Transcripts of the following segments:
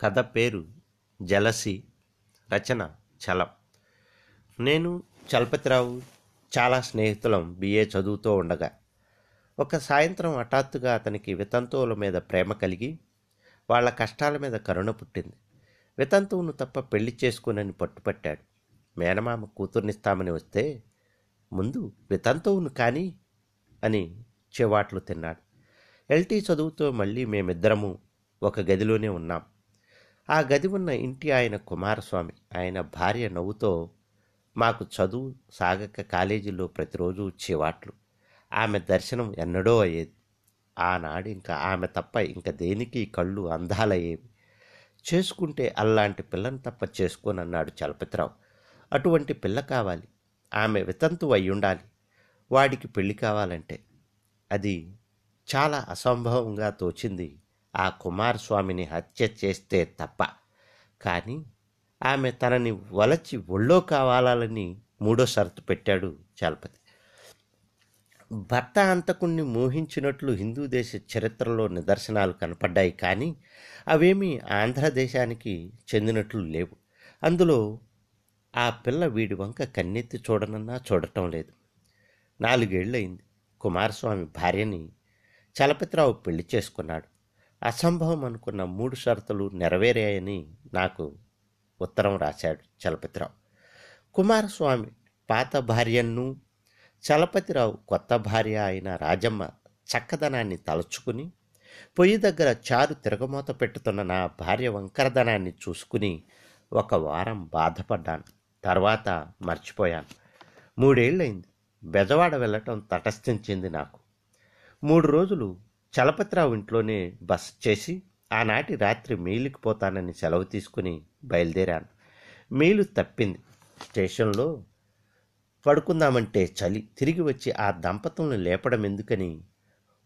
కథ పేరు జలసి రచన చలం. నేను చలపతిరావు చాలా స్నేహితులం బిఏ చదువుతూ ఉండగా. ఒక సాయంత్రం హఠాత్తుగా అతనికి వితంతువుల మీద ప్రేమ కలిగి వాళ్ళ కష్టాల మీద కరుణ పుట్టింది. వితంతువును తప్ప పెళ్ళి చేసుకునని పట్టుపట్టాడు. మేనమామ కూతుర్నిస్తామని వస్తే ముందు వితంతువును కానీ అని చెవాట్లు తిన్నాడు. ఎల్టీ చదువుతో మళ్ళీ మేమిద్దరము ఒక గదిలోనే ఉన్నాం. ఆ గది ఉన్న ఇంటి ఆయన కుమారస్వామి. ఆయన భార్య నవ్వుతో మాకు చదువు సాగక కాలేజీలో ప్రతిరోజు చివాట్లు ఆమె దర్శనం ఎన్నడో అయ్యేది. ఆనాడు ఇంకా ఆమె తప్ప ఇంకా దేనికి కళ్ళు అందాలయ్యేవి. చేసుకుంటే అల్లాంటి పిల్లని తప్ప చేసుకోనన్నాడు చలపతిరావు. అటువంటి పిల్ల కావాలి. ఆమె వితంతు అయి ఉండాలి వాడికి పెళ్ళి కావాలంటే. అది చాలా అసంభవంగా తోచింది ఆ కుమారస్వామిని హత్య చేస్తే తప్ప. కానీ ఆమె తనని వలచి ఒళ్ళో కావాలని మూడో షరతు పెట్టాడు చలపతి. భర్త అంతకుణ్ణి మోహించినట్లు హిందూ దేశ చరిత్రలో నిదర్శనాలు కనపడ్డాయి కానీ అవేమీ ఆంధ్రదేశానికి చెందినట్లు లేవు. అందులో ఆ పిల్ల వీడి వంక కన్నెత్తి చూడనన్నా చూడటం లేదు. నాలుగేళ్ళయింది కుమారస్వామి భార్యని చలపతిరావు పెళ్ళి చేసుకున్నాడు. అసంభవం అనుకున్న మూడు షరతులు నెరవేరాయని నాకు ఉత్తరం రాశాడు చలపతిరావు. కుమారస్వామి పాత భార్యను చలపతిరావు కొత్త భార్య అయిన రాజమ్మ చక్కదనాన్ని తలుచుకుని పొయ్యి దగ్గర చారు తిరగమూత పెట్టుతున్న నా భార్య వంకరదనాన్ని చూసుకుని ఒక వారం బాధపడ్డాను. తర్వాత మర్చిపోయాను. మూడేళ్ళైంది బెజవాడ వెళ్ళటం తటస్థించింది నాకు. మూడు రోజులు చలపతిరావు ఇంట్లోనే బస చేసి ఆనాటి రాత్రి మేలుకి పోతానని సెలవు తీసుకుని బయలుదేరాను. మేలు తప్పింది. స్టేషన్లో పడుకుందామంటే చలి. తిరిగి వచ్చి ఆ దంపతులను లేపడం ఎందుకని?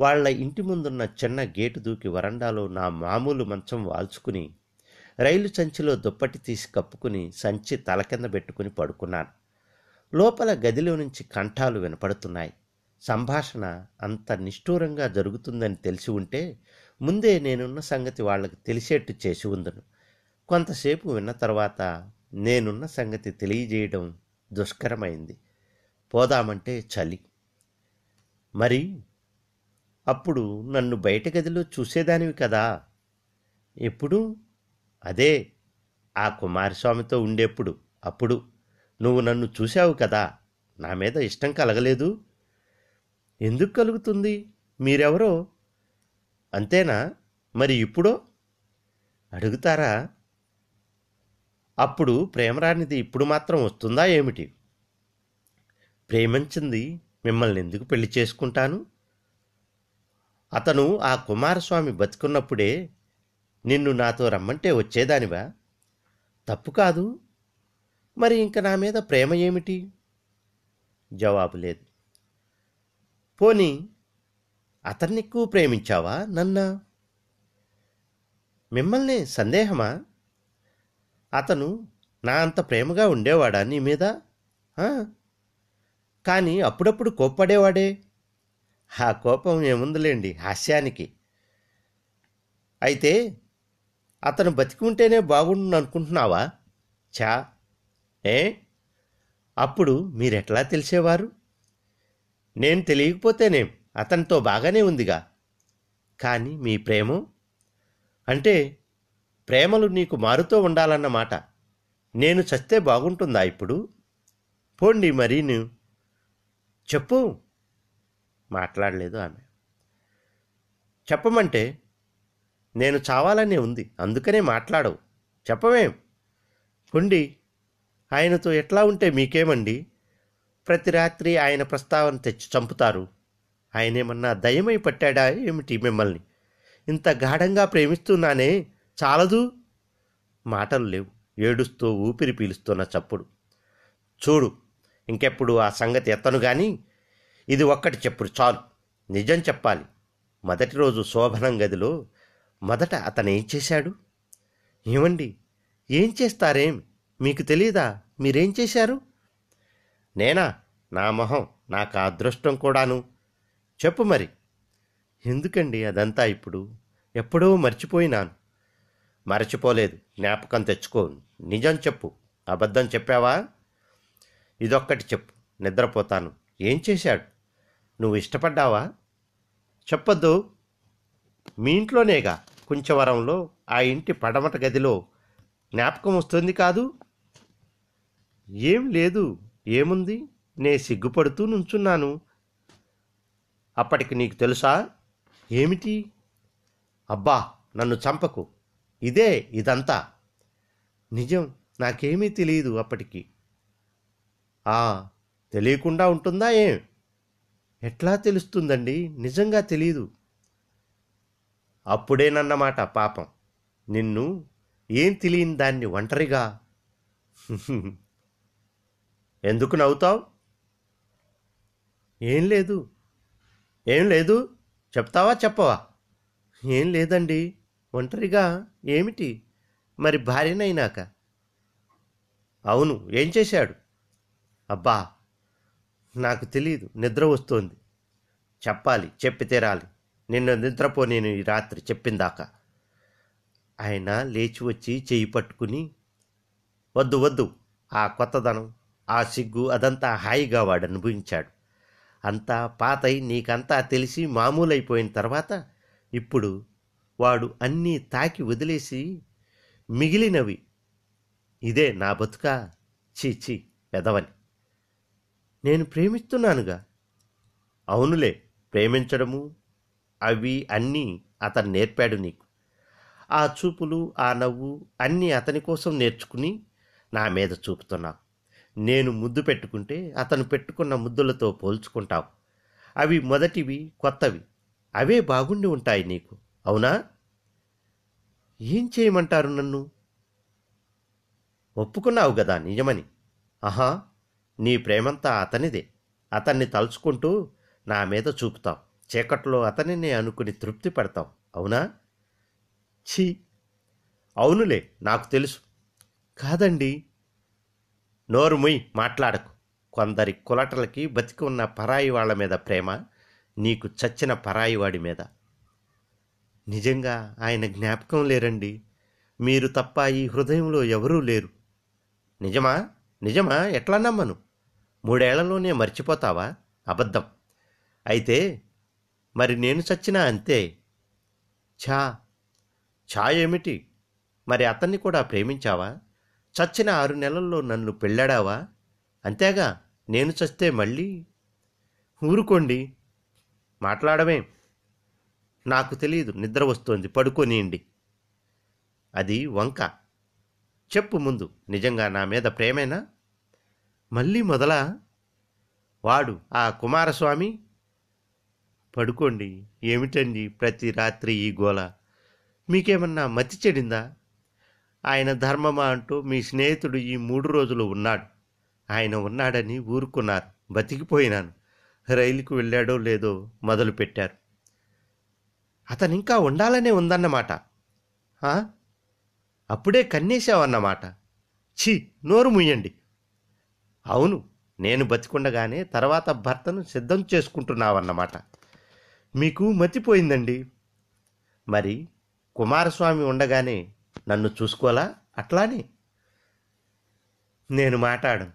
వాళ్ళ ఇంటి ముందున్న చిన్న గేటు దూకి వరండాలో నా మామూలు మంచం వాల్చుకుని రైలు సంచిలో దుప్పటి తీసి కప్పుకుని సంచి తల కింద పెట్టుకుని పడుకున్నాను. లోపల గదిలో నుంచి కంఠాలు వినపడుతున్నాయి. సంభాషణ అంత నిష్ఠూరంగా జరుగుతుందని తెలిసి ఉంటే ముందే నేనున్న సంగతి వాళ్ళకి తెలిసేట్టు చేసి ఉందను. కొంతసేపు విన్న తర్వాత నేనున్న సంగతి తెలియజేయడం దుష్కరమైంది. పోదామంటే చలి. మరి? అప్పుడు నన్ను బయట గదిలో చూసేదానివి కదా? ఎప్పుడు? అదే ఆ కుమారస్వామితో ఉండేప్పుడు అప్పుడు. నువ్వు నన్ను చూశావు కదా? నా మీద ఇష్టం కలగలేదు? ఎందుకు కలుగుతుంది? మీరెవరో? అంతేనా? మరి ఇప్పుడో? అడుగుతారా? అప్పుడు ప్రేమరానిది ఇప్పుడు మాత్రం వస్తుందా ఏమిటి? ప్రేమించింది మిమ్మల్ని ఎందుకు పెళ్ళి చేసుకుంటాను? అతను ఆ కుమారస్వామి బతుకున్నప్పుడే నిన్ను నాతో రమ్మంటే వచ్చేదానివా? తప్పు కాదు. మరి ఇంక నా మీద ప్రేమ ఏమిటి? జవాబు లేదు. పోనీ అతన్ని ఎక్కువ ప్రేమించావా నన్నా? మిమ్మల్ని సందేహమా? అతను నా అంత ప్రేమగా ఉండేవాడా నీ మీద? కానీ అప్పుడప్పుడు కోప్పడేవాడే? ఆ కోపం ఏముందిలేండి హాస్యానికి. అయితే అతను బతికి ఉంటేనే బాగుండు అనుకుంటున్నావా చా ఏ? అప్పుడు మీరెట్లా తెలిసేవారు? నేను తెలియకపోతేనేం అతనితో బాగానే ఉందిగా. కానీ మీ ప్రేమ? అంటే ప్రేమలు నీకు మారుతూ ఉండాలన్నమాట నేను చస్తే బాగుంటుందా ఇప్పుడు? పోండి మరీను చెప్పు. మాట్లాడలేదు ఆమె. చెప్పమంటే నేను చావాలనే ఉంది. అందుకనే మాట్లాడవు. చెప్పవేం పొండి ఆయనతో ఎట్లా ఉంటే మీకేమండి? ప్రతి రాత్రి ఆయన ప్రస్తావన తెచ్చి చంపుతారు. ఆయనేమన్నా దయమై పట్టాడా ఏమిటి మిమ్మల్ని? ఇంత గాఢంగా ప్రేమిస్తున్నానే చాలదు? మాటలు లేవు. ఏడుస్తూ ఊపిరి పీలుస్తున్న చప్పుడు. చూడు ఇంకెప్పుడు ఆ సంగతి ఎత్తను గాని ఇది ఒక్కటి చెప్పుడు చాలు. నిజం చెప్పాలి. మొదటి రోజు శోభనం గదిలో మొదట అతను ఏం చేశాడు? ఏమండి? ఏం చేస్తారేం? మీకు తెలియదా మీరేం చేశారు? నేనా? నా మొహం నాకు అదృష్టం కూడాను. చెప్పు మరి. ఎందుకండి అదంతా ఇప్పుడు? ఎప్పుడో మర్చిపోయినాను. మరచిపోలేదు. జ్ఞాపకం తెచ్చుకో. నిజం చెప్పు. అబద్ధం చెప్పావా? ఇదొక్కటి చెప్పు. నిద్రపోతాను. ఏం చేశాడు? నువ్వు ఇష్టపడ్డావా? చెప్పొద్దు. మీ ఇంట్లోనేగా. కుంచవరంలో ఆ ఇంటి పడమట గదిలో. జ్ఞాపకం వస్తుంది కాదు? ఏం లేదు. ఏముంది? నే సిగ్గుపడుతూ నుంచున్నాను. అప్పటికి నీకు తెలుసా? ఏమిటి? అబ్బా నన్ను చంపకు. ఇదే ఇదంతా. నిజం నాకేమీ తెలియదు అప్పటికి. ఆ తెలియకుండా ఉంటుందా ఏం? ఎట్లా తెలుస్తుందండి? నిజంగా తెలియదు అప్పుడేనన్నమాట పాపం. నిన్ను ఏం తెలియని దాన్ని ఒంటరిగా? ఎందుకు నవ్వుతావు? ఏం లేదు. ఏం లేదు? చెప్తావా చెప్పవా? ఏం లేదండి. ఒంటరిగా ఏమిటి? మరి భార్యనైనాక? అవును ఏం చేశాడు? అబ్బా నాకు తెలియదు నిద్ర వస్తోంది. చెప్పాలి చెప్పి తీరాలి. నిన్ను నిద్రపో నేను ఈ రాత్రి చెప్పిందాక. ఆయన లేచి వచ్చి చెయ్యి పట్టుకుని వద్దు వద్దు ఆ కొత్తదనం. ఆ సిగ్గు అదంతా హాయిగా వాడు అనుభవించాడు. అంతా పాతై నీకంతా తెలిసి మామూలైపోయిన తర్వాత ఇప్పుడు వాడు అన్నీ తాకి వదిలేసి మిగిలినవి ఇదే నా బతుక చీ పెదవని నేను ప్రేమిస్తున్నానుగా. అవునులే ప్రేమించడము అవి అన్నీ అతను నేర్పాడు నీకు. ఆ చూపులు ఆ నవ్వు అన్నీ అతని కోసం నేర్చుకుని నా మీద చూపుతున్నావు. నేను ముద్దు పెట్టుకుంటే అతను పెట్టుకున్న ముద్దులతో పోల్చుకుంటావు. అవి మొదటివి కొత్తవి. అవే బాగుండి ఉంటాయి నీకు. అవునా? ఏం చేయమంటారు నన్ను? ఒప్పుకున్నావు కదా నిజమని. ఆహా నీ ప్రేమంతా అతనిదే. అతన్ని తలుచుకుంటూ నా మీద చూపుతావు చీకట్లో అతనినే అనుకుని తృప్తి పడతావు అవునా? ఛీ! అవునులే నాకు తెలుసు. కాదండి నోరు ముయ్ మాట్లాడకు. కొందరి కులటలకి బతికి ఉన్న పరాయి వాళ్ళ మీద ప్రేమ నీకు చచ్చిన పరాయి వాడి మీద. నిజంగా ఆయన జ్ఞాపకం లేరండి. మీరు తప్ప ఈ హృదయంలో ఎవరూ లేరు. నిజమా? నిజమా? ఎట్లా నమ్మను? మూడేళ్ళలోనే మర్చిపోతావా? అబద్ధం. అయితే మరి నేను చచ్చినా అంతే. ఛా! ఛా ఏమిటి? మరి అతన్ని కూడా ప్రేమించావా? చచ్చిన ఆరు నెలల్లో నన్ను పెళ్ళాడావా? అంతేగా నేను చస్తే మళ్ళీ? ఊరుకోండి మాట్లాడమే. నాకు తెలియదు నిద్ర వస్తోంది పడుకోనియండి. అది వంక. చెప్పు ముందు నిజంగా నా మీద ప్రేమేనా? మళ్ళీ మొదలా? వాడు ఆ కుమారస్వామి? పడుకోండి ఏమిటండి ప్రతి రాత్రి ఈ గోల? మీకేమన్నా మతి చెడిందా? ఆయన ధర్మమా అంటూ మీ స్నేహితుడు ఈ మూడు రోజులు ఉన్నాడు. ఆయన ఉన్నాడని ఊరుకున్నారు. బతికిపోయినాను. రైలుకు వెళ్ళాడో లేదో మొదలు పెట్టారు అతను ఇంకా ఉండాలనే ఉందన్నమాట. అప్పుడే కన్నేశావన్నమాట. ఛీ నోరు ముయ్యండి అవును నేను బతికుండగానే తర్వాత భర్తను సిద్ధం చేసుకుంటున్నావన్నమాట. మీకు మతిపోయిందండి. మరి కుమారస్వామి ఉండగానే నన్ను చూసుకోలా అట్లానే. నేను మాట్లాడను.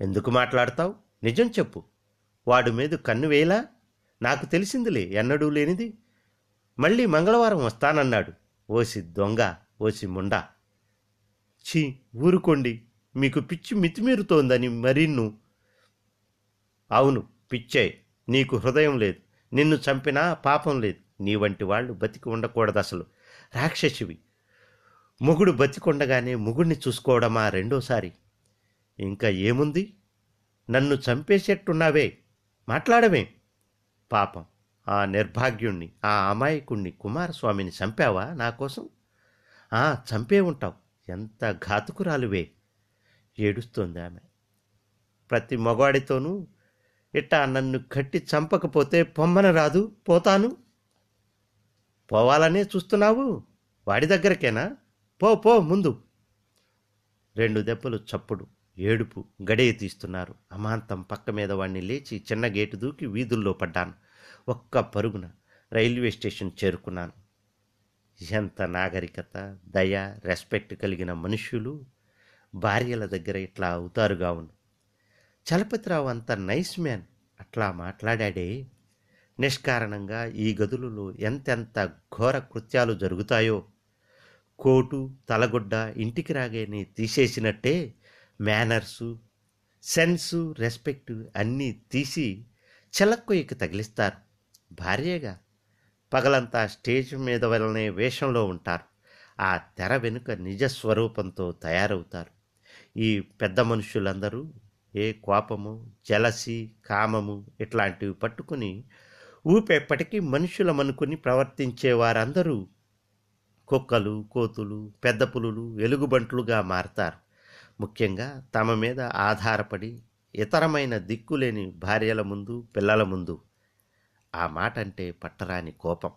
ఎందుకు మాట్లాడతావు? నిజం చెప్పు. వాడు మీద కన్ను వేయలా? నాకు తెలిసిందిలే ఎన్నడూ లేనిది. మళ్ళీ మంగళవారం వస్తానన్నాడు. ఓసి దొంగ ఓసి ముండా. ఛీ ఊరుకోండి. మీకు పిచ్చి మితిమీరుతోందని మరిన్ను. అవును పిచ్చే. నీకు హృదయం లేదు. నిన్ను చంపినా పాపం లేదు. నీ వంటి వాళ్ళు బతికి ఉండకూడదు అసలు రాక్షసివి. మొగుడు బతికొండగానే మొగుడిని చూసుకోవడమా రెండోసారి? ఇంకా ఏముంది? నన్ను చంపేసేట్టున్నావే. మాట్లాడమే. పాపం. ఆ నిర్భాగ్యుణ్ణి ఆ అమాయకుణ్ణి కుమారస్వామిని చంపావా నా కోసం? ఆ చంపే ఉంటావు. ఎంత ఘాతుకురాలువే. ఏడుస్తోంది ఆమె. ప్రతి మగవాడితోనూ ఇట్టా నన్ను కట్టి చంపకపోతే పొమ్మన రాదు పోతాను. పోవాలనే చూస్తున్నావు? వాడి దగ్గరకేనా? పో పో ముందు. రెండు దెబ్బలు చప్పుడు ఏడుపు గడియ తీస్తున్నారు. అమాంతం పక్క మీద వాణ్ణి లేచి చిన్న గేటు దూకి వీధుల్లో పడ్డాను. ఒక్క పరుగున రైల్వే స్టేషన్ చేరుకున్నాను. ఎంత నాగరికత దయ రెస్పెక్ట్ కలిగిన మనుష్యులు భార్యల దగ్గర ఇట్లా అవుతారుగా గావును చలపతిరావు అంత నైస్ మ్యాన్ అట్లా మాట్లాడాడే. నిష్కారణంగా ఈ గదులలో ఎంతెంత ఘోర కృత్యాలు జరుగుతాయో కోటు తలగుడ్డ ఇంటికి రాగానే తీసేసినట్టే మేనర్సు సెన్సు రెస్పెక్ట్ అన్నీ తీసి చెలక్కొయ్యకి తగిలిస్తారు. భార్యగా పగలంతా స్టేజ్ మీద వలనే వేషంలో ఉంటారు. ఆ తెర వెనుక నిజ స్వరూపంతో తయారవుతారు. ఈ పెద్ద మనుషులందరూ ఏ కోపము జలసి కామము ఇట్లాంటివి పట్టుకుని ఊపెప్పటికీ మనుషులమనుకుని ప్రవర్తించే వారందరూ కుక్కలు కోతులు పెద్ద పులులు ఎలుగుబంట్లుగా మారతారు. ముఖ్యంగా తమ మీద ఆధారపడి ఇతరమైన దిక్కులేని భార్యల ముందు పిల్లల ముందు. ఆ మాట అంటే పట్టరాని కోపం.